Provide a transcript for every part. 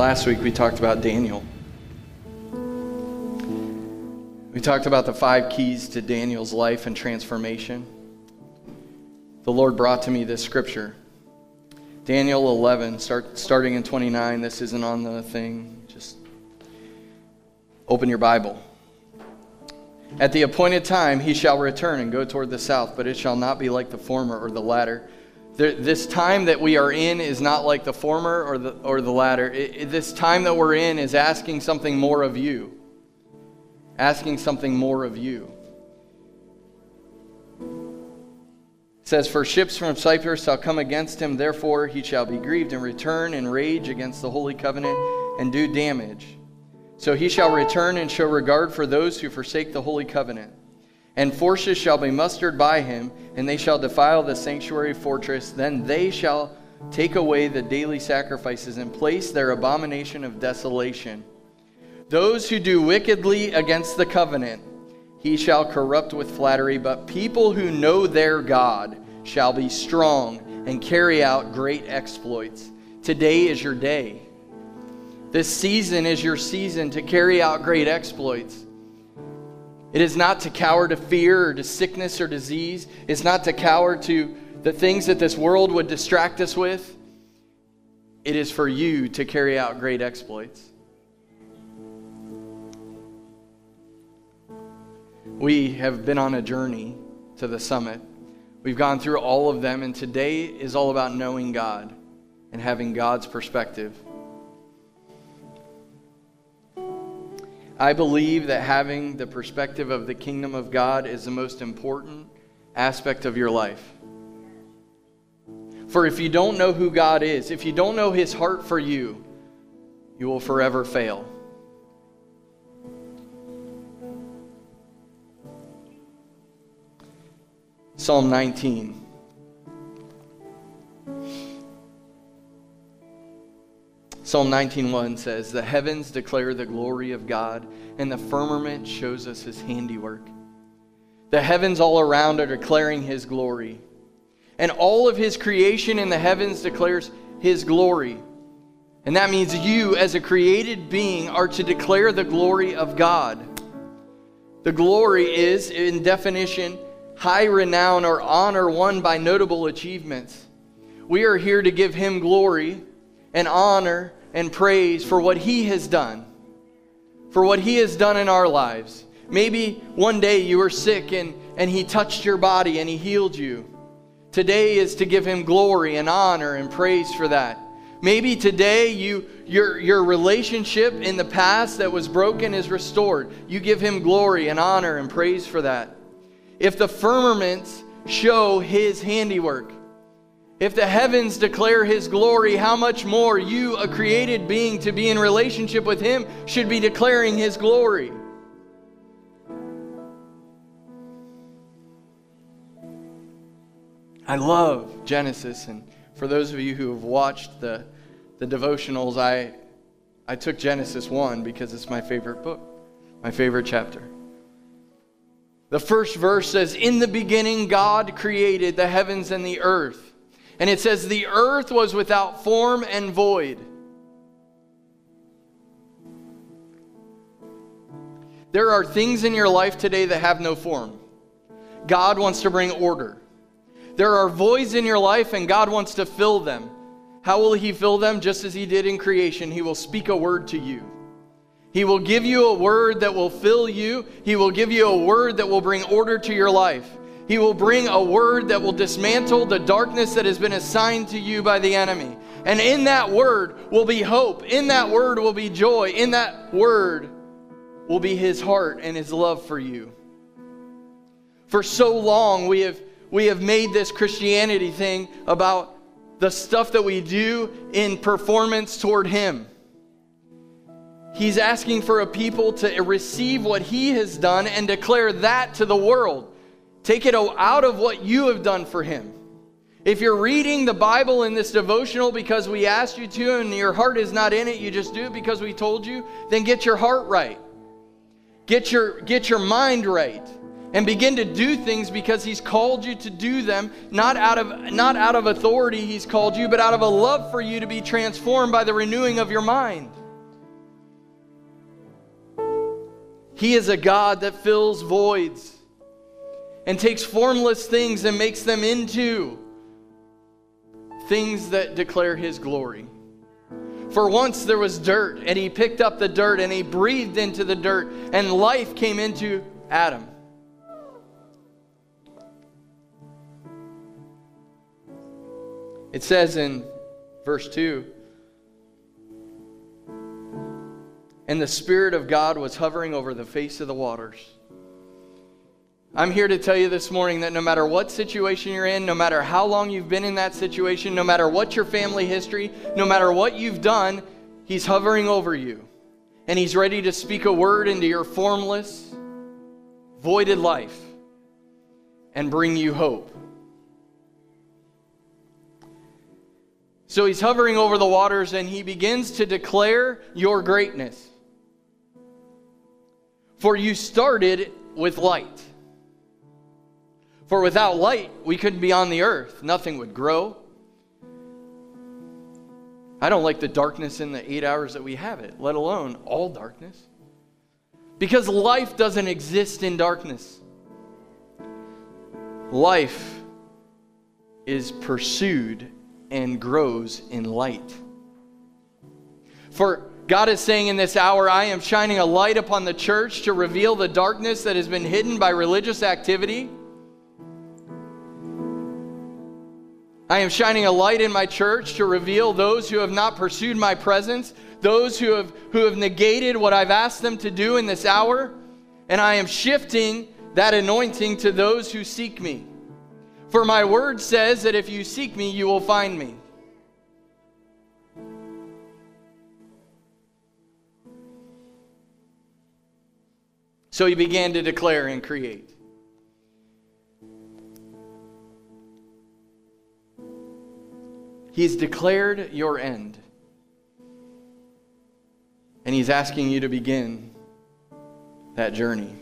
Last week we talked about Daniel. We talked about the five keys to Daniel's life and transformation. The Lord brought to me this scripture. Daniel 11, start, starting in 29. This isn't on the thing. Just open your Bible. At the appointed time he shall return and go toward the south, but it shall not be like the former or the latter this time that we are in is not like the former or the, or the latter. It, it, this time that we're in is asking something more of you. Asking something more of you. It says, For ships from Cyprus shall come against him, therefore he shall be grieved and return and rage against the holy covenant and do damage. So he shall return and show regard for those who forsake the holy covenant. And forces shall be mustered by him, and they shall defile the sanctuary fortress. Then they shall take away the daily sacrifices and place their abomination of desolation. Those who do wickedly against the covenant, he shall corrupt with flattery. But people who know their God shall be strong and carry out great exploits. Today is your day. This season is your season to carry out great exploits. It is not to cower to fear or to sickness or disease. It's not to cower to the things that this world would distract us with. It is for you to carry out great exploits. We have been on a journey to the summit. We've gone through all of them, and today is all about knowing God and having God's perspective. I believe that having the perspective of the kingdom of God is the most important aspect of your life. For if you don't know who God is, if you don't know his heart for you, you will forever fail. Psalm 19. Psalm 19:1 says, "The heavens declare the glory of God, and the firmament shows us his handiwork." The heavens all around are declaring his glory. And all of his creation in the heavens declares his glory. And that means you, as a created being, are to declare the glory of God. The glory is, in definition, high renown or honor won by notable achievements. We are here to give him glory and honor and praise for what He has done, for what He has done in our lives. Maybe one day you were sick and, and He touched your body and He healed you. Today is to give Him glory and honor and praise for that. Maybe today you your your relationship in the past that was broken is restored. You give him glory and honor and praise for that. If the firmaments show his handiwork, if the heavens declare his glory, how much more you, a created being to be in relationship with him, should be declaring his glory. I love Genesis, and for those of you who have watched the, the devotionals, I, I took Genesis 1 because it's my favorite book, my favorite chapter. The first verse says, In the beginning, God created the heavens and the earth. And it says, The earth was without form and void. There are things in your life today that have no form. God wants to bring order. There are voids in your life, and God wants to fill them. How will He fill them? Just as He did in creation, He will speak a word to you. He will give you a word that will fill you. He will give you a word that will bring order to your life. He will bring a word that will dismantle the darkness that has been assigned to you by the enemy. And in that word will be hope. In that word will be joy. In that word will be his heart and his love for you. For so long we have we have made this Christianity thing about the stuff that we do in performance toward Him. He's asking for a people to receive what He has done and declare that to the world. Take it out of what you have done for Him. If you're reading the Bible in this devotional because we asked you to and your heart is not in it, you just do it because we told you, then get your heart right. Get your, get your mind right and begin to do things because he's called you to do them not out of not out of authority he's called you but out of a love for you to be transformed by the renewing of your mind he is a god that fills voids and takes formless things and makes them into things that declare his glory for once there was dirt and he picked up the dirt and he breathed into the dirt and life came into adam It says in verse 2 And the Spirit of God was hovering over the face of the waters. I'm here to tell you this morning that no matter what situation you're in, no matter how long you've been in that situation, no matter what your family history, no matter what you've done, He's hovering over you. And He's ready to speak a word into your formless, voided life and bring you hope. So he's hovering over the waters and he begins to declare your greatness. For you started with light. For without light, we couldn't be on the earth. Nothing would grow. I don't like the darkness in the eight hours that we have it, let alone all darkness. Because life doesn't exist in darkness. Life is pursued and grows in light. For God is saying in this hour, I am shining a light upon the church to reveal the darkness that has been hidden by religious activity. I am shining a light in my church to reveal those who have not pursued my presence, those who have, who have negated what I've asked them to do in this hour, and I am shifting that anointing to those who seek me. For my word says that if you seek me, you will find me. So he began to declare and create. He's declared your end. And he's asking you to begin that journey.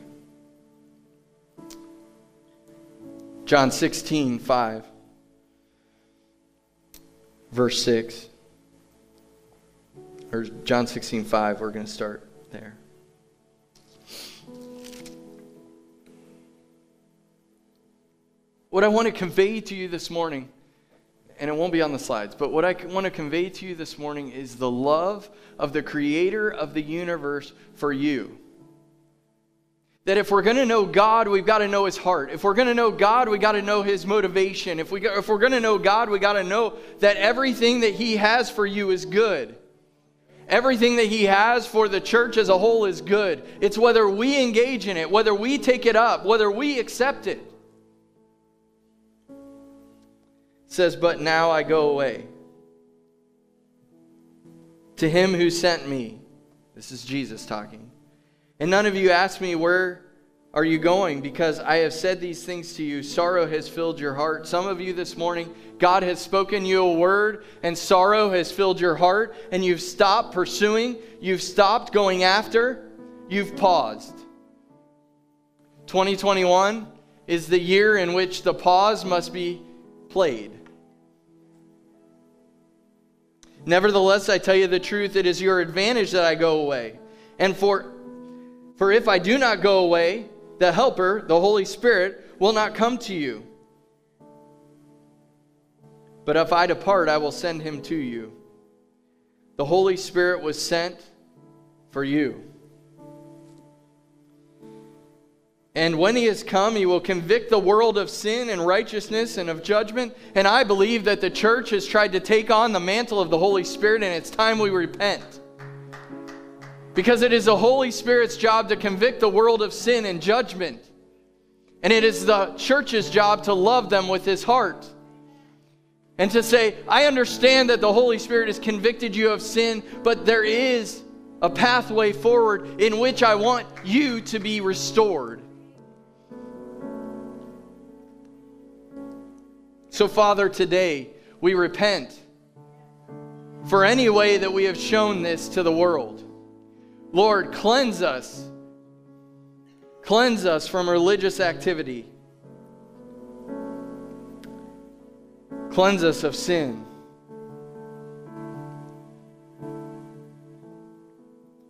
John 16, 5, verse 6. Or John 16, 5, we're going to start there. What I want to convey to you this morning, and it won't be on the slides, but what I want to convey to you this morning is the love of the creator of the universe for you that if we're going to know God, we've got to know his heart. If we're going to know God, we've got to know his motivation. If we if we're going to know God, we got to know that everything that he has for you is good. Everything that he has for the church as a whole is good. It's whether we engage in it, whether we take it up, whether we accept it. it says, "But now I go away to him who sent me." This is Jesus talking and none of you ask me, Where are you going? Because I have said these things to you. Sorrow has filled your heart. Some of you this morning, God has spoken you a word, and sorrow has filled your heart, and you've stopped pursuing, you've stopped going after, you've paused. 2021 is the year in which the pause must be played. Nevertheless, I tell you the truth, it is your advantage that I go away. And for for if I do not go away, the Helper, the Holy Spirit, will not come to you. But if I depart, I will send him to you. The Holy Spirit was sent for you. And when he has come, he will convict the world of sin and righteousness and of judgment. And I believe that the church has tried to take on the mantle of the Holy Spirit, and it's time we repent. Because it is the Holy Spirit's job to convict the world of sin and judgment. And it is the church's job to love them with his heart. And to say, I understand that the Holy Spirit has convicted you of sin, but there is a pathway forward in which I want you to be restored. So, Father, today we repent for any way that we have shown this to the world. Lord, cleanse us. Cleanse us from religious activity. Cleanse us of sin.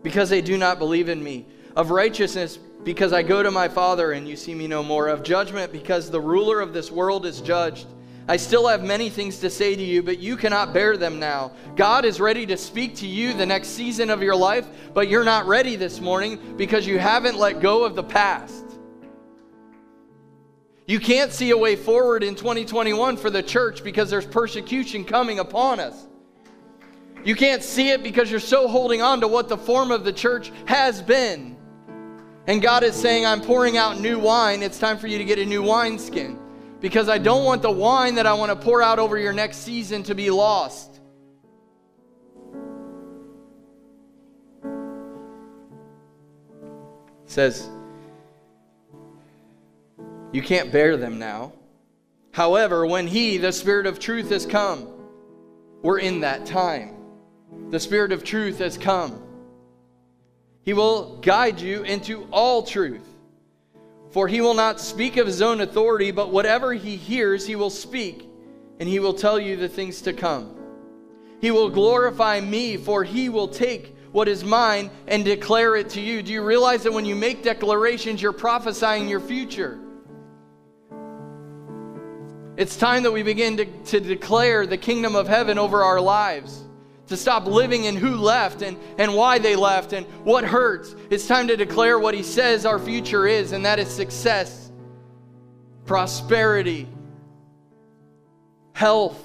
Because they do not believe in me. Of righteousness, because I go to my Father and you see me no more. Of judgment, because the ruler of this world is judged. I still have many things to say to you, but you cannot bear them now. God is ready to speak to you the next season of your life, but you're not ready this morning because you haven't let go of the past. You can't see a way forward in 2021 for the church because there's persecution coming upon us. You can't see it because you're so holding on to what the form of the church has been. And God is saying, I'm pouring out new wine. It's time for you to get a new wineskin because I don't want the wine that I want to pour out over your next season to be lost. It says, You can't bear them now. However, when He, the Spirit of truth, has come, we're in that time. The Spirit of truth has come. He will guide you into all truth. For he will not speak of his own authority, but whatever he hears, he will speak, and he will tell you the things to come. He will glorify me, for he will take what is mine and declare it to you. Do you realize that when you make declarations, you're prophesying your future? It's time that we begin to, to declare the kingdom of heaven over our lives to stop living in who left and, and why they left and what hurts. It's time to declare what He says our future is, and that is success, prosperity, health,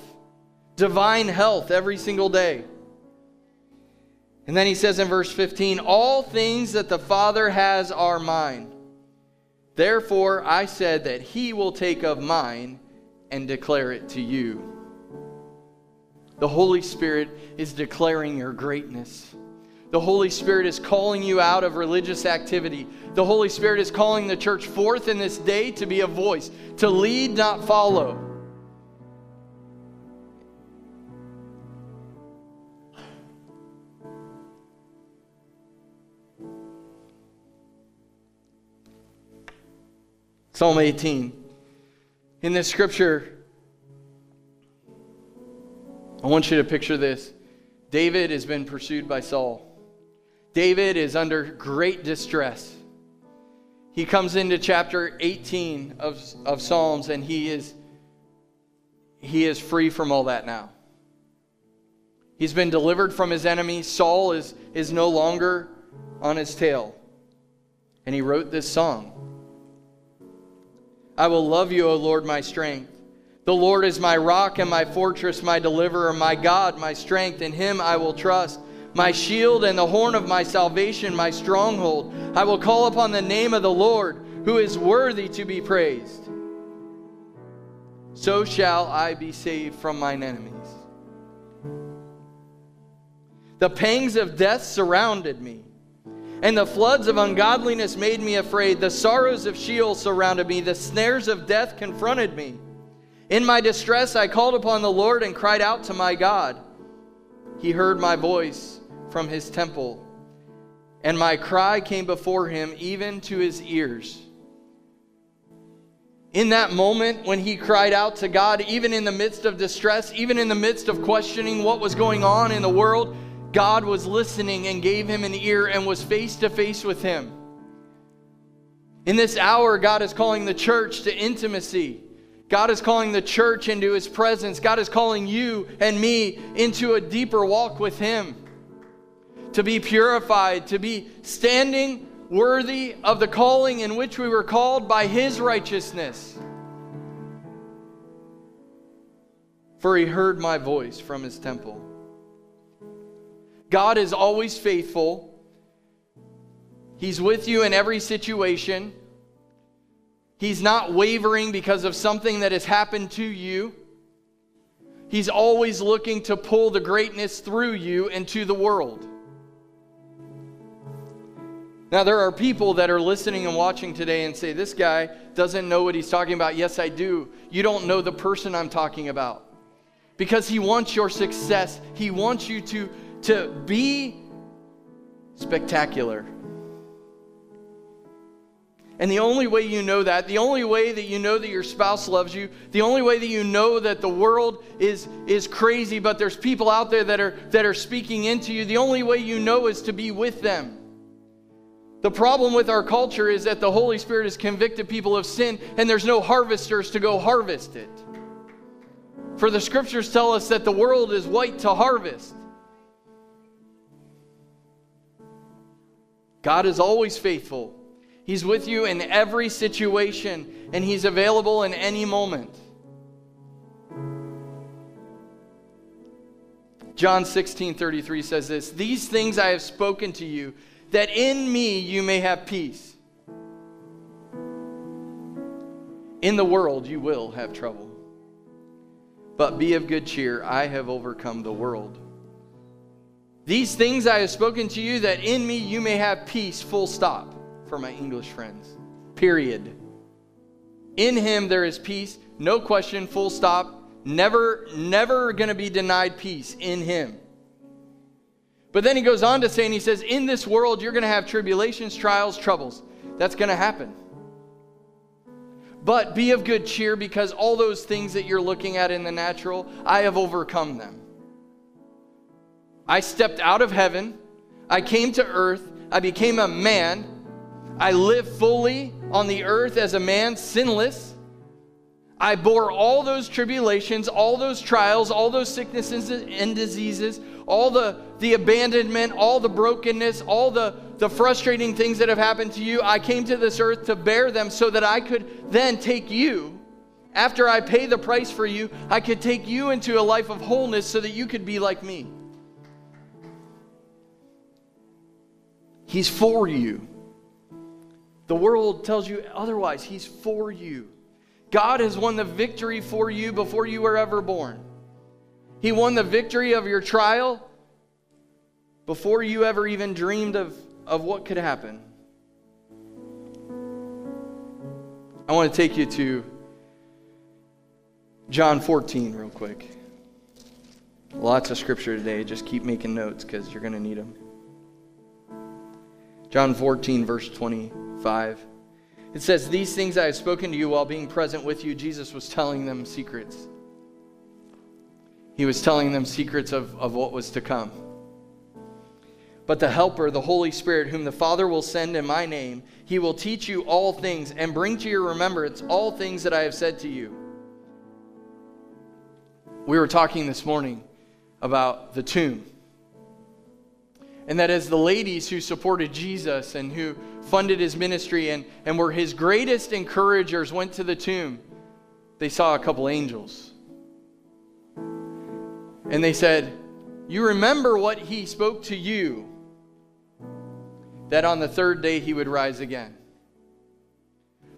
divine health every single day. And then he says in verse 15, All things that the Father has are mine. Therefore I said that he will take of mine and declare it to you. The Holy Spirit is declaring your greatness. The Holy Spirit is calling you out of religious activity. The Holy Spirit is calling the church forth in this day to be a voice, to lead, not follow. Psalm 18. In this scripture, I want you to picture this. David has been pursued by Saul. David is under great distress. He comes into chapter 18 of, of Psalms and he is he is free from all that now. He's been delivered from his enemy. Saul is, is no longer on his tail. And he wrote this song I will love you, O Lord, my strength. The Lord is my rock and my fortress, my deliverer, my God, my strength. In him I will trust. My shield and the horn of my salvation, my stronghold. I will call upon the name of the Lord, who is worthy to be praised. So shall I be saved from mine enemies. The pangs of death surrounded me, and the floods of ungodliness made me afraid. The sorrows of Sheol surrounded me, the snares of death confronted me. In my distress, I called upon the Lord and cried out to my God. He heard my voice from his temple, and my cry came before him, even to his ears. In that moment, when he cried out to God, even in the midst of distress, even in the midst of questioning what was going on in the world, God was listening and gave him an ear and was face to face with him. In this hour, God is calling the church to intimacy. God is calling the church into his presence. God is calling you and me into a deeper walk with him. To be purified, to be standing worthy of the calling in which we were called by his righteousness. For he heard my voice from his temple. God is always faithful. He's with you in every situation. He's not wavering because of something that has happened to you. He's always looking to pull the greatness through you into the world. Now, there are people that are listening and watching today and say, This guy doesn't know what he's talking about. Yes, I do. You don't know the person I'm talking about. Because he wants your success, he wants you to, to be spectacular. And the only way you know that, the only way that you know that your spouse loves you, the only way that you know that the world is, is crazy, but there's people out there that are, that are speaking into you, the only way you know is to be with them. The problem with our culture is that the Holy Spirit has convicted people of sin and there's no harvesters to go harvest it. For the scriptures tell us that the world is white to harvest. God is always faithful. He's with you in every situation and He's available in any moment. John 16 33 says this These things I have spoken to you that in me you may have peace. In the world you will have trouble. But be of good cheer, I have overcome the world. These things I have spoken to you, that in me you may have peace, full stop, for my English friends. Period. In him there is peace, no question, full stop. Never, never going to be denied peace in him. But then he goes on to say, and he says, In this world, you're going to have tribulations, trials, troubles. That's going to happen. But be of good cheer because all those things that you're looking at in the natural, I have overcome them. I stepped out of heaven. I came to earth. I became a man. I live fully on the earth as a man, sinless. I bore all those tribulations, all those trials, all those sicknesses and diseases, all the, the abandonment, all the brokenness, all the, the frustrating things that have happened to you. I came to this earth to bear them so that I could then take you. After I pay the price for you, I could take you into a life of wholeness so that you could be like me. He's for you. The world tells you otherwise. He's for you. God has won the victory for you before you were ever born. He won the victory of your trial before you ever even dreamed of, of what could happen. I want to take you to John 14 real quick. Lots of scripture today. Just keep making notes because you're going to need them. John 14, verse 25. It says, These things I have spoken to you while being present with you. Jesus was telling them secrets. He was telling them secrets of, of what was to come. But the Helper, the Holy Spirit, whom the Father will send in my name, he will teach you all things and bring to your remembrance all things that I have said to you. We were talking this morning about the tomb. And that as the ladies who supported Jesus and who funded his ministry and, and were his greatest encouragers went to the tomb, they saw a couple angels. And they said, You remember what he spoke to you, that on the third day he would rise again.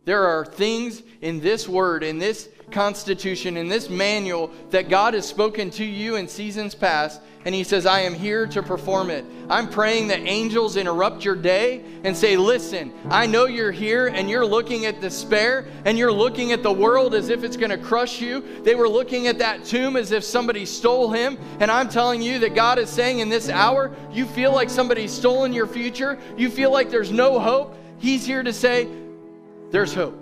There are things in this word, in this constitution, in this manual that God has spoken to you in seasons past and he says, I am here to perform it. I'm praying that angels interrupt your day and say, Listen, I know you're here and you're looking at despair and you're looking at the world as if it's going to crush you. They were looking at that tomb as if somebody stole him. And I'm telling you that God is saying in this hour, you feel like somebody's stolen your future, you feel like there's no hope. He's here to say, There's hope.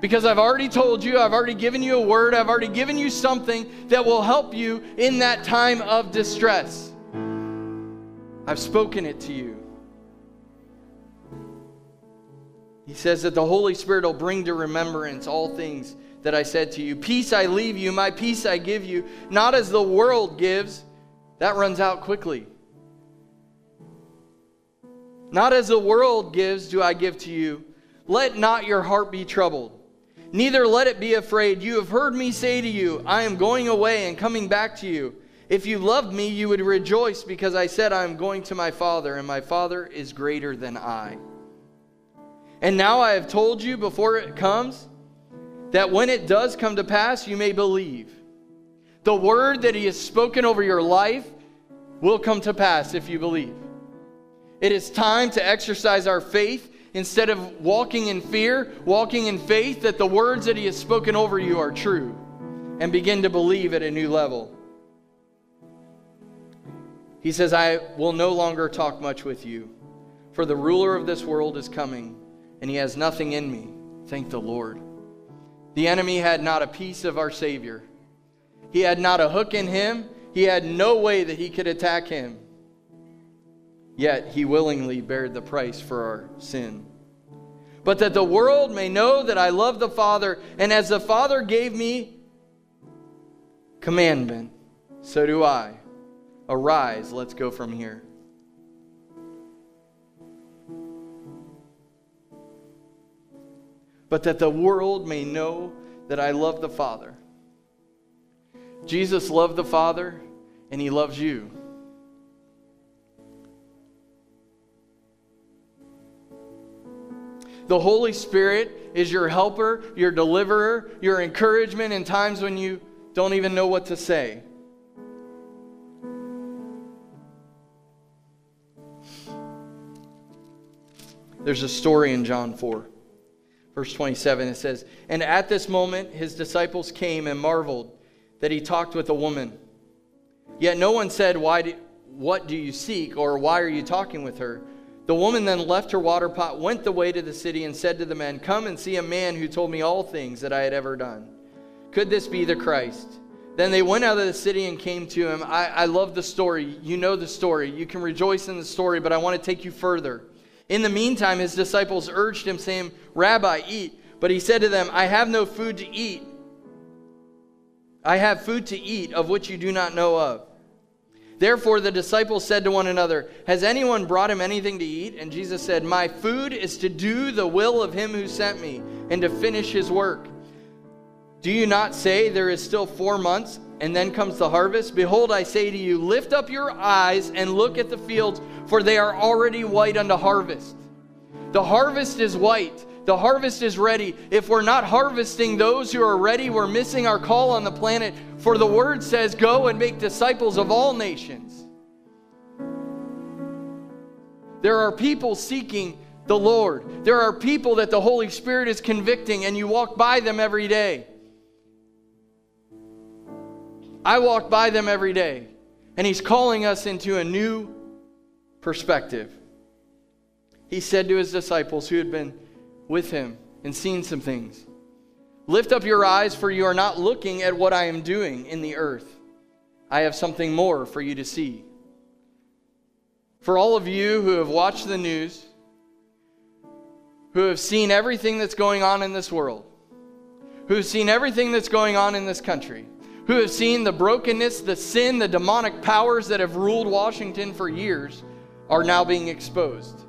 Because I've already told you, I've already given you a word, I've already given you something that will help you in that time of distress. I've spoken it to you. He says that the Holy Spirit will bring to remembrance all things that I said to you. Peace I leave you, my peace I give you, not as the world gives. That runs out quickly. Not as the world gives do I give to you. Let not your heart be troubled Neither let it be afraid. You have heard me say to you, I am going away and coming back to you. If you loved me, you would rejoice because I said, I am going to my Father, and my Father is greater than I. And now I have told you before it comes, that when it does come to pass, you may believe. The word that He has spoken over your life will come to pass if you believe. It is time to exercise our faith instead of walking in fear, walking in faith that the words that He has spoken over you are true and begin to believe at a new level. He says, I will no longer talk much with you, for the ruler of this world is coming, and he has nothing in me. Thank the Lord. The enemy had not a piece of our Savior. He had not a hook in him. He had no way that he could attack him. Yet he willingly bared the price for our sin. But that the world may know that I love the Father, and as the Father gave me commandment, so do I. Arise, let's go from here. But that the world may know that I love the Father. Jesus loved the Father, and He loves you. The Holy Spirit is your helper, your deliverer, your encouragement in times when you don't even know what to say. There's a story in John 4, verse 27. It says, And at this moment his disciples came and marveled that he talked with a woman. Yet no one said, Why do, What do you seek? or Why are you talking with her? The woman then left her water pot, went the way to the city, and said to the men, Come and see a man who told me all things that I had ever done. Could this be the Christ? Then they went out of the city and came to him. I, I love the story. You know the story. You can rejoice in the story, but I want to take you further. In the meantime, his disciples urged him, saying, Rabbi, eat. But he said to them, I have no food to eat. I have food to eat of which you do not know of. Therefore, the disciples said to one another, Has anyone brought him anything to eat? And Jesus said, My food is to do the will of him who sent me and to finish his work. Do you not say there is still four months and then comes the harvest? Behold, I say to you, lift up your eyes and look at the fields for they are already white unto harvest. The harvest is white. The harvest is ready. If we're not harvesting those who are ready, we're missing our call on the planet. For the word says, Go and make disciples of all nations. There are people seeking the Lord. There are people that the Holy Spirit is convicting, and you walk by them every day. I walk by them every day, and He's calling us into a new perspective. He said to his disciples who had been with him and seen some things Lift up your eyes, for you are not looking at what I am doing in the earth. I have something more for you to see. For all of you who have watched the news, who have seen everything that's going on in this world, who have seen everything that's going on in this country, who have seen the brokenness, the sin, the demonic powers that have ruled Washington for years, are now being exposed.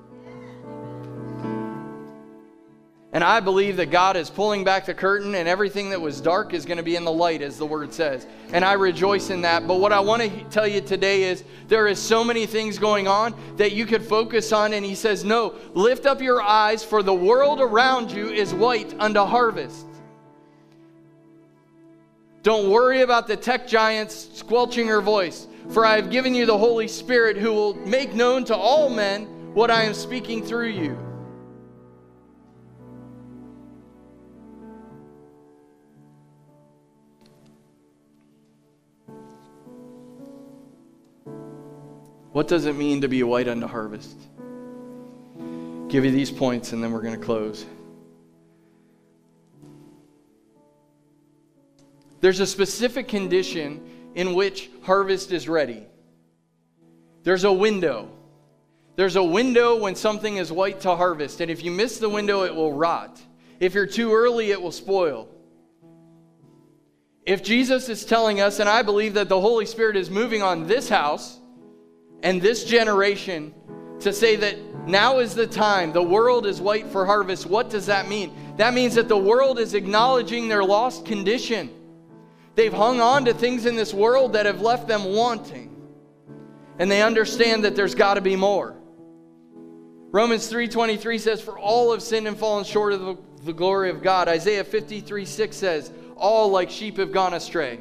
And I believe that God is pulling back the curtain and everything that was dark is going to be in the light, as the word says. And I rejoice in that. But what I want to tell you today is there is so many things going on that you could focus on. And he says, No, lift up your eyes, for the world around you is white unto harvest. Don't worry about the tech giants squelching your voice. For I have given you the Holy Spirit who will make known to all men what I am speaking through you. What does it mean to be white unto harvest? Give you these points and then we're going to close. There's a specific condition in which harvest is ready. There's a window. There's a window when something is white to harvest, and if you miss the window, it will rot. If you're too early, it will spoil. If Jesus is telling us, and I believe that the Holy Spirit is moving on this house and this generation to say that now is the time, the world is white for harvest, what does that mean? That means that the world is acknowledging their lost condition. They've hung on to things in this world that have left them wanting. And they understand that there's got to be more. Romans 3:23 says for all have sinned and fallen short of the, the glory of God. Isaiah 53 6 says, All like sheep have gone astray.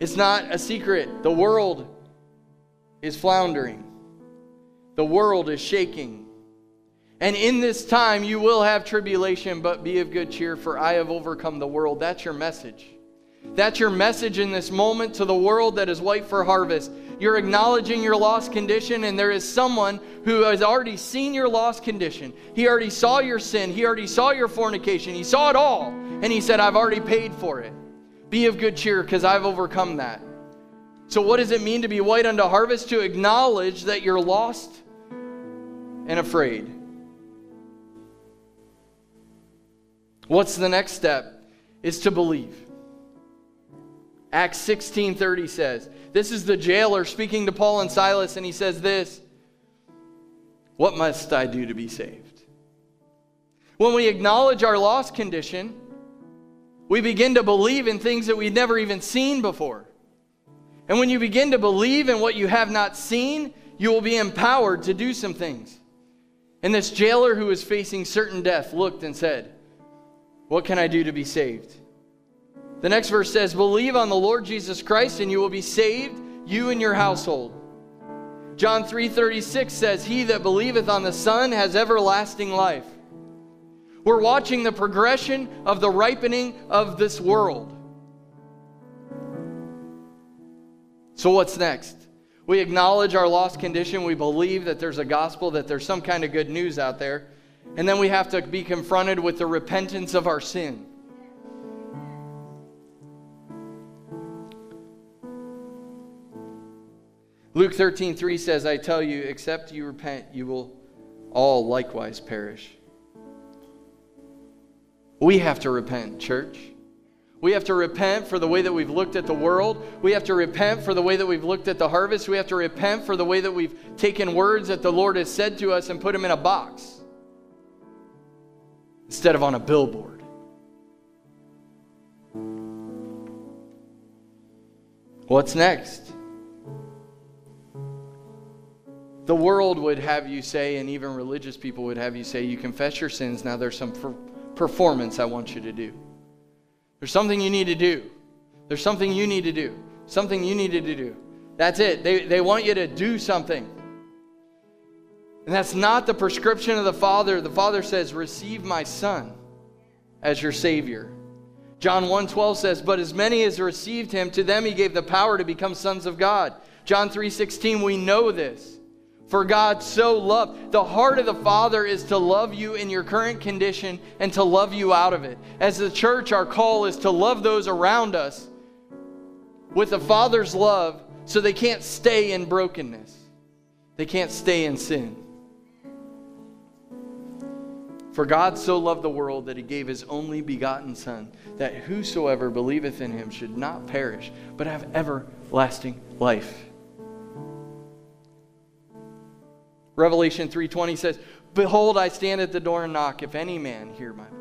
It's not a secret. The world is floundering, the world is shaking. And in this time you will have tribulation, but be of good cheer, for I have overcome the world. That's your message. That's your message in this moment to the world that is white for harvest. You're acknowledging your lost condition, and there is someone who has already seen your lost condition. He already saw your sin. He already saw your fornication. He saw it all. And he said, I've already paid for it. Be of good cheer because I've overcome that. So, what does it mean to be white unto harvest? To acknowledge that you're lost and afraid. What's the next step? Is to believe. Acts 16:30 says, this is the jailer speaking to Paul and Silas and he says this, "What must I do to be saved?" When we acknowledge our lost condition, we begin to believe in things that we've never even seen before. And when you begin to believe in what you have not seen, you will be empowered to do some things. And this jailer who was facing certain death looked and said, What can I do to be saved? The next verse says, Believe on the Lord Jesus Christ and you will be saved, you and your household. John 3:36 says, He that believeth on the Son has everlasting life. We're watching the progression of the ripening of this world. So, what's next? We acknowledge our lost condition. We believe that there's a gospel, that there's some kind of good news out there. And then we have to be confronted with the repentance of our sin. Luke 13, 3 says, I tell you, except you repent, you will all likewise perish. We have to repent, church. We have to repent for the way that we've looked at the world. We have to repent for the way that we've looked at the harvest. We have to repent for the way that we've taken words that the Lord has said to us and put them in a box instead of on a billboard. What's next? The world would have you say, and even religious people would have you say, you confess your sins, now there's some performance I want you to do. There's something you need to do. There's something you need to do. Something you needed to do. That's it. They, they want you to do something. And that's not the prescription of the Father. The Father says, Receive my Son as your Savior. John 1:12 says, "But as many as received him, to them he gave the power to become sons of God." John 3:16, we know this. For God so loved. The heart of the Father is to love you in your current condition and to love you out of it. As the church, our call is to love those around us with the Father's love so they can't stay in brokenness, they can't stay in sin. For God so loved the world that he gave his only begotten Son, that whosoever believeth in him should not perish, but have everlasting life. Revelation 3:20 says, "Behold, I stand at the door and knock. If any man hear my voice."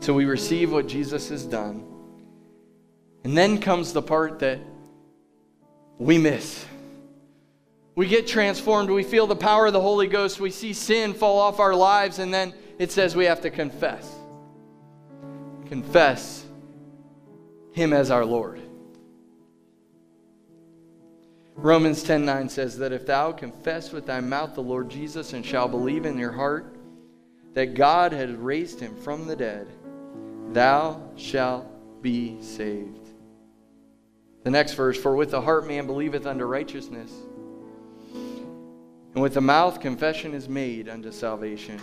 So we receive what Jesus has done. And then comes the part that we miss. We get transformed. We feel the power of the Holy Ghost. We see sin fall off our lives, and then it says we have to confess. Confess Him as our Lord. Romans 10:9 says that if thou confess with thy mouth the Lord Jesus and shall believe in your heart that God has raised him from the dead, thou shalt be saved. The next verse, for with the heart man believeth unto righteousness, and with the mouth confession is made unto salvation.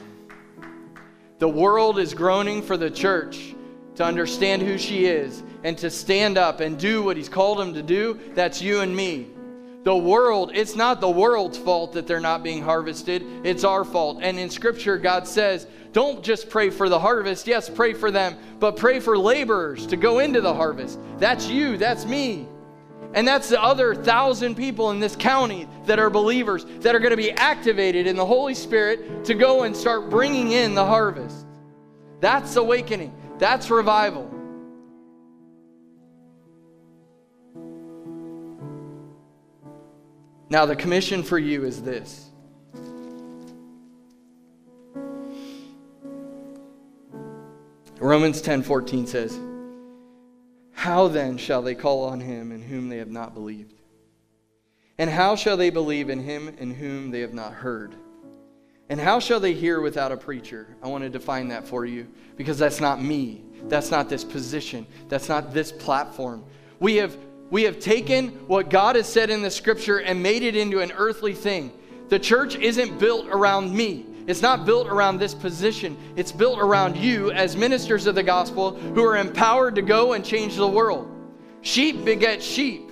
The world is groaning for the church to understand who she is and to stand up and do what he's called them to do. That's you and me. The world, it's not the world's fault that they're not being harvested, it's our fault. And in Scripture, God says, don't just pray for the harvest. Yes, pray for them, but pray for laborers to go into the harvest. That's you, that's me. And that's the other thousand people in this county that are believers that are going to be activated in the Holy Spirit to go and start bringing in the harvest. That's awakening, that's revival. Now, the commission for you is this. Romans 10:14 says, "How then shall they call on him in whom they have not believed? And how shall they believe in him in whom they have not heard? And how shall they hear without a preacher?" I want to define that for you because that's not me. That's not this position. That's not this platform. We have we have taken what God has said in the scripture and made it into an earthly thing. The church isn't built around me. It's not built around this position. It's built around you as ministers of the gospel who are empowered to go and change the world. Sheep beget sheep.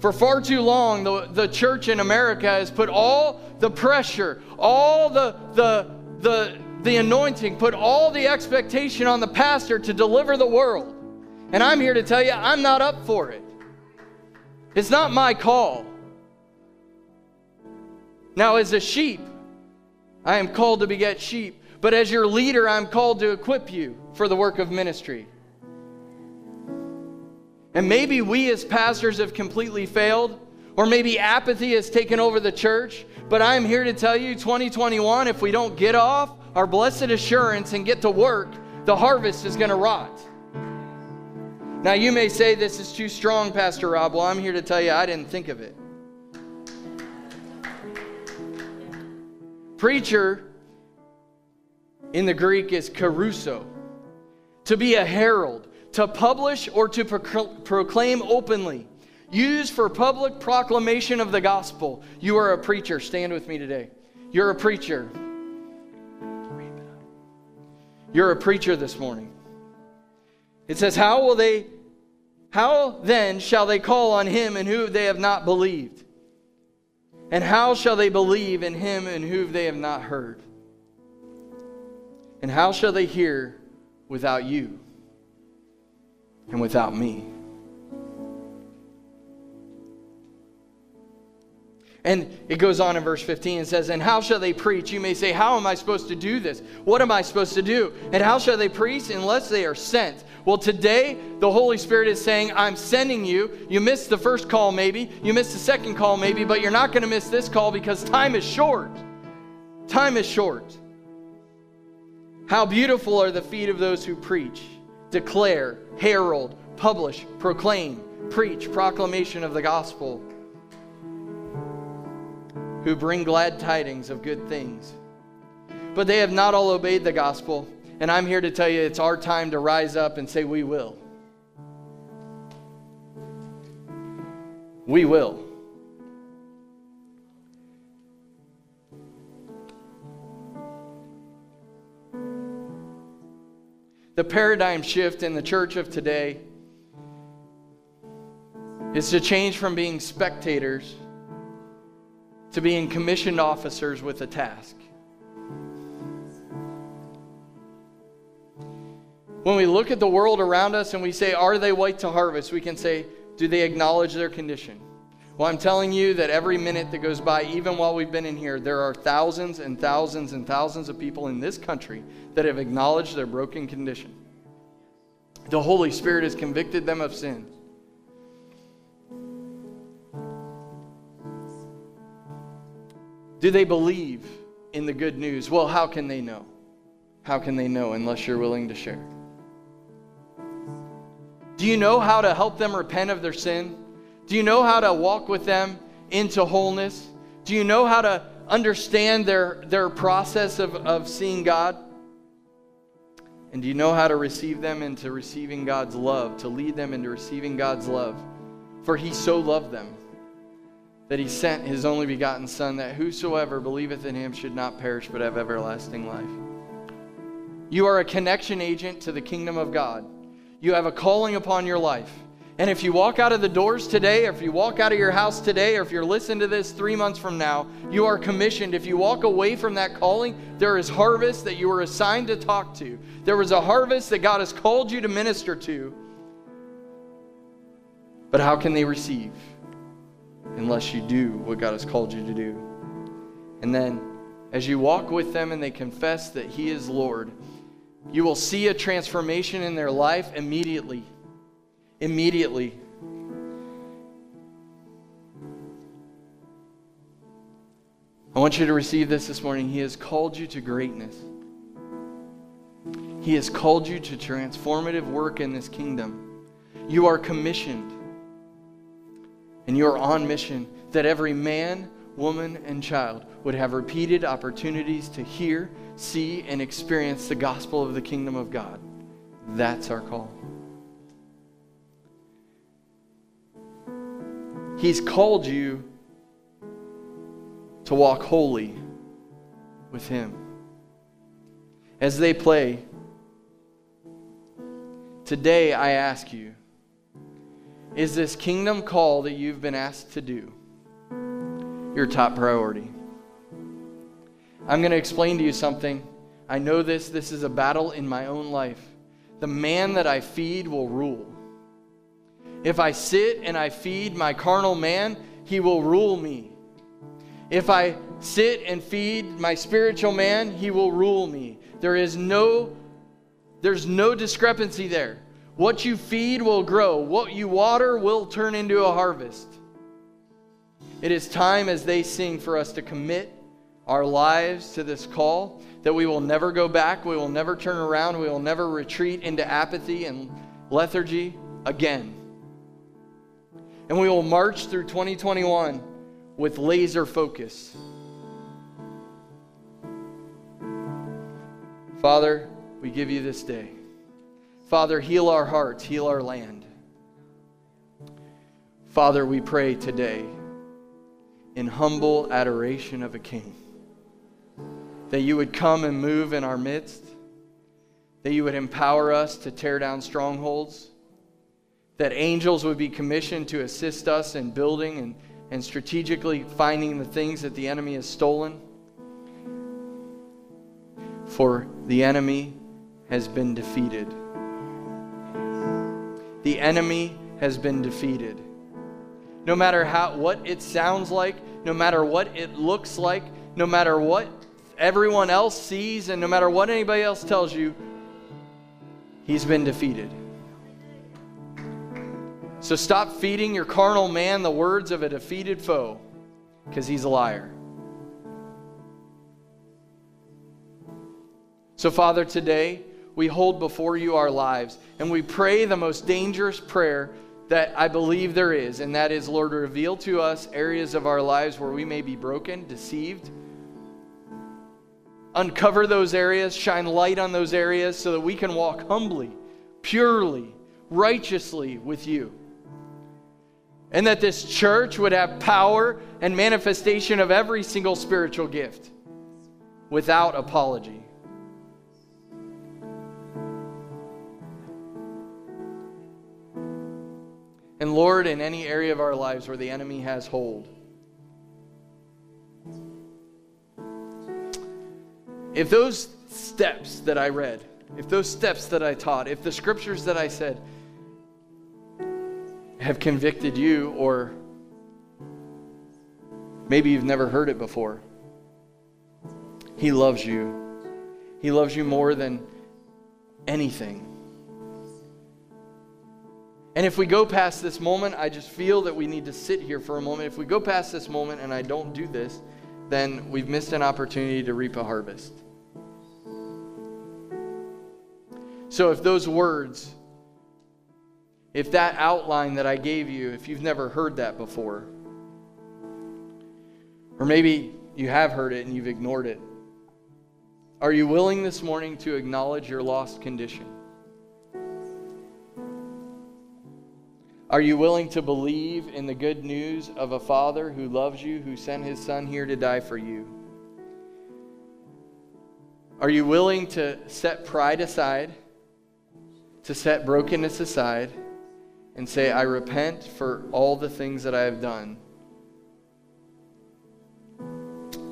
For far too long, the, the church in America has put all the pressure, all the, the, the, the anointing, put all the expectation on the pastor to deliver the world. And I'm here to tell you, I'm not up for it. It's not my call. Now, as a sheep, I am called to beget sheep. But as your leader, I'm called to equip you for the work of ministry. And maybe we as pastors have completely failed, or maybe apathy has taken over the church. But I'm here to tell you 2021, if we don't get off our blessed assurance and get to work, the harvest is going to rot. Now, you may say this is too strong, Pastor Rob. Well, I'm here to tell you I didn't think of it. Preacher in the Greek is kerusso, to be a herald, to publish or to proclaim openly, used for public proclamation of the gospel. You are a preacher. Stand with me today. You're a preacher. You're a preacher this morning. It says, How will they, how then shall they call on him in whom they have not believed? And how shall they believe in him in whom they have not heard? And how shall they hear without you and without me? And it goes on in verse 15 and says, And how shall they preach? You may say, How am I supposed to do this? What am I supposed to do? And how shall they preach unless they are sent? Well, today, the Holy Spirit is saying, I'm sending you. You missed the first call, maybe. You missed the second call, maybe, but you're not going to miss this call because time is short. Time is short. How beautiful are the feet of those who preach, declare, herald, publish, proclaim, preach, proclamation of the gospel who bring glad tidings of good things. But they have not all obeyed the gospel. And I'm here to tell you it's our time to rise up and say, We will. We will. The paradigm shift in the church of today is to change from being spectators to being commissioned officers with a task. When we look at the world around us and we say, Are they white to harvest? we can say, Do they acknowledge their condition? Well, I'm telling you that every minute that goes by, even while we've been in here, there are thousands and thousands and thousands of people in this country that have acknowledged their broken condition. The Holy Spirit has convicted them of sin. Do they believe in the good news? Well, how can they know? How can they know unless you're willing to share? Do you know how to help them repent of their sin? Do you know how to walk with them into wholeness? Do you know how to understand their, their process of, of seeing God? And do you know how to receive them into receiving God's love, to lead them into receiving God's love? For he so loved them that he sent his only begotten Son, that whosoever believeth in him should not perish but have everlasting life. You are a connection agent to the kingdom of God. You have a calling upon your life. And if you walk out of the doors today, or if you walk out of your house today, or if you're listening to this three months from now, you are commissioned. If you walk away from that calling, there is harvest that you were assigned to talk to. There was a harvest that God has called you to minister to. But how can they receive? Unless you do what God has called you to do. And then, as you walk with them and they confess that He is Lord, you will see a transformation in their life immediately. Immediately. I want you to receive this this morning. He has called you to greatness. He has called you to transformative work in this kingdom. You are commissioned and you are on mission that every man, woman, and child would have repeated opportunities to hear, see, and experience the gospel of the kingdom of God. That's our call. He's called you to walk holy with Him. As they play, today I ask you is this kingdom call that you've been asked to do your top priority? I'm going to explain to you something. I know this, this is a battle in my own life. The man that I feed will rule. If I sit and I feed my carnal man, he will rule me. If I sit and feed my spiritual man, he will rule me. There is no there's no discrepancy there. What you feed will grow, what you water will turn into a harvest. It is time as they sing for us to commit our lives to this call that we will never go back, we will never turn around, we will never retreat into apathy and lethargy again. And we will march through 2021 with laser focus. Father, we give you this day. Father, heal our hearts, heal our land. Father, we pray today in humble adoration of a king that you would come and move in our midst, that you would empower us to tear down strongholds, that angels would be commissioned to assist us in building and, and strategically finding the things that the enemy has stolen. For the enemy has been defeated. The enemy has been defeated. No matter how what it sounds like, no matter what it looks like, no matter what everyone else sees, and no matter what anybody else tells you, he's been defeated. So stop feeding your carnal man the words of a defeated foe, because he's a liar. So, Father, today we hold before you our lives and we pray the most dangerous prayer that I believe there is, and that is, Lord, reveal to us areas of our lives where we may be broken, deceived, uncover those areas, shine light on those areas so that we can walk humbly, purely, righteously with you. And that this church would have power and manifestation of every single spiritual gift without apology. And Lord, in any area of our lives where the enemy has hold, If those steps that I read, if those steps that I taught, if the scriptures that I said have convicted you, or maybe you've never heard it before, He loves you. He loves you more than anything. And if we go past this moment, I just feel that we need to sit here for a moment. If we go past this moment and I don't do this, then we've missed an opportunity to reap a harvest. So if those words, if that outline that I gave you, if you've never heard that before, or maybe you have heard it and you've ignored it, are you willing this morning to acknowledge your lost condition? Are you willing to believe in the good news of a Father who loves you, who sent his Son here to die for you? Are you willing to set pride aside to set brokenness aside and say, I repent for all the things that I have done?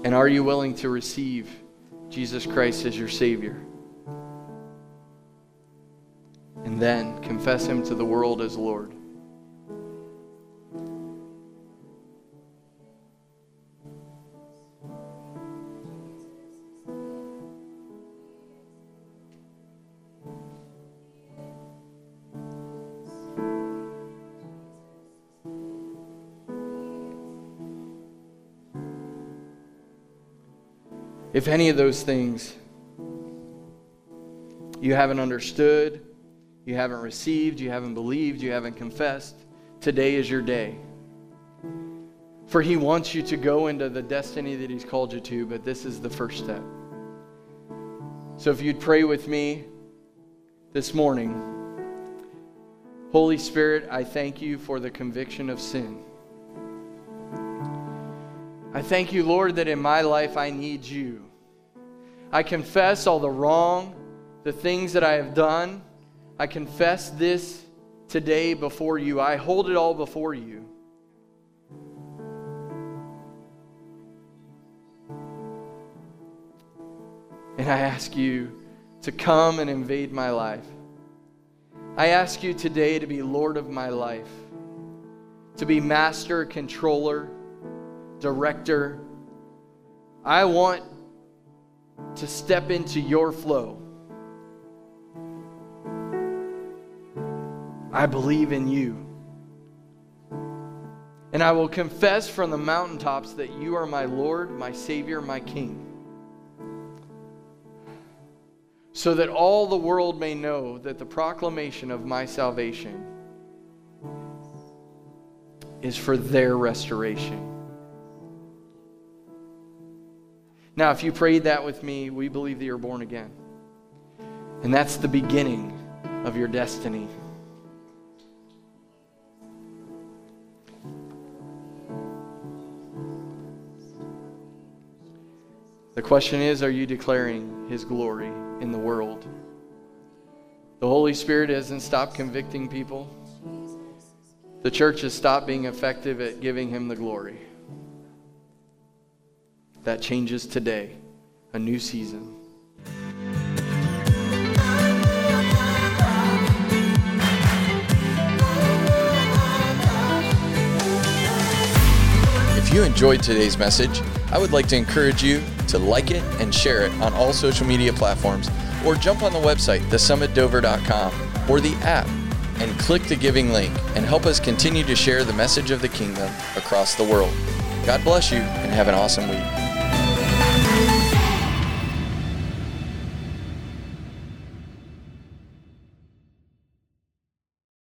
And are you willing to receive Jesus Christ as your Savior? And then confess Him to the world as Lord. If any of those things you haven't understood, you haven't received, you haven't believed, you haven't confessed, today is your day. For He wants you to go into the destiny that He's called you to, but this is the first step. So if you'd pray with me this morning, Holy Spirit, I thank you for the conviction of sin. I thank you, Lord, that in my life I need you. I confess all the wrong, the things that I have done. I confess this today before you. I hold it all before you. And I ask you to come and invade my life. I ask you today to be Lord of my life, to be master, controller director. I want to step into your flow. I believe in you. And I will confess from the mountaintops that you are my Lord, my Savior, my King. So that all the world may know that the proclamation of my salvation is for their restoration. Now, if you prayed that with me, we believe that you're born again. And that's the beginning of your destiny. The question is are you declaring His glory in the world? The Holy Spirit hasn't stopped convicting people. The church has stopped being effective at giving Him the glory. That changes today, a new season. If you enjoyed today's message, I would like to encourage you to like it and share it on all social media platforms or jump on the website, thesummitdover.com, or the app and click the giving link and help us continue to share the message of the kingdom across the world. God bless you and have an awesome week.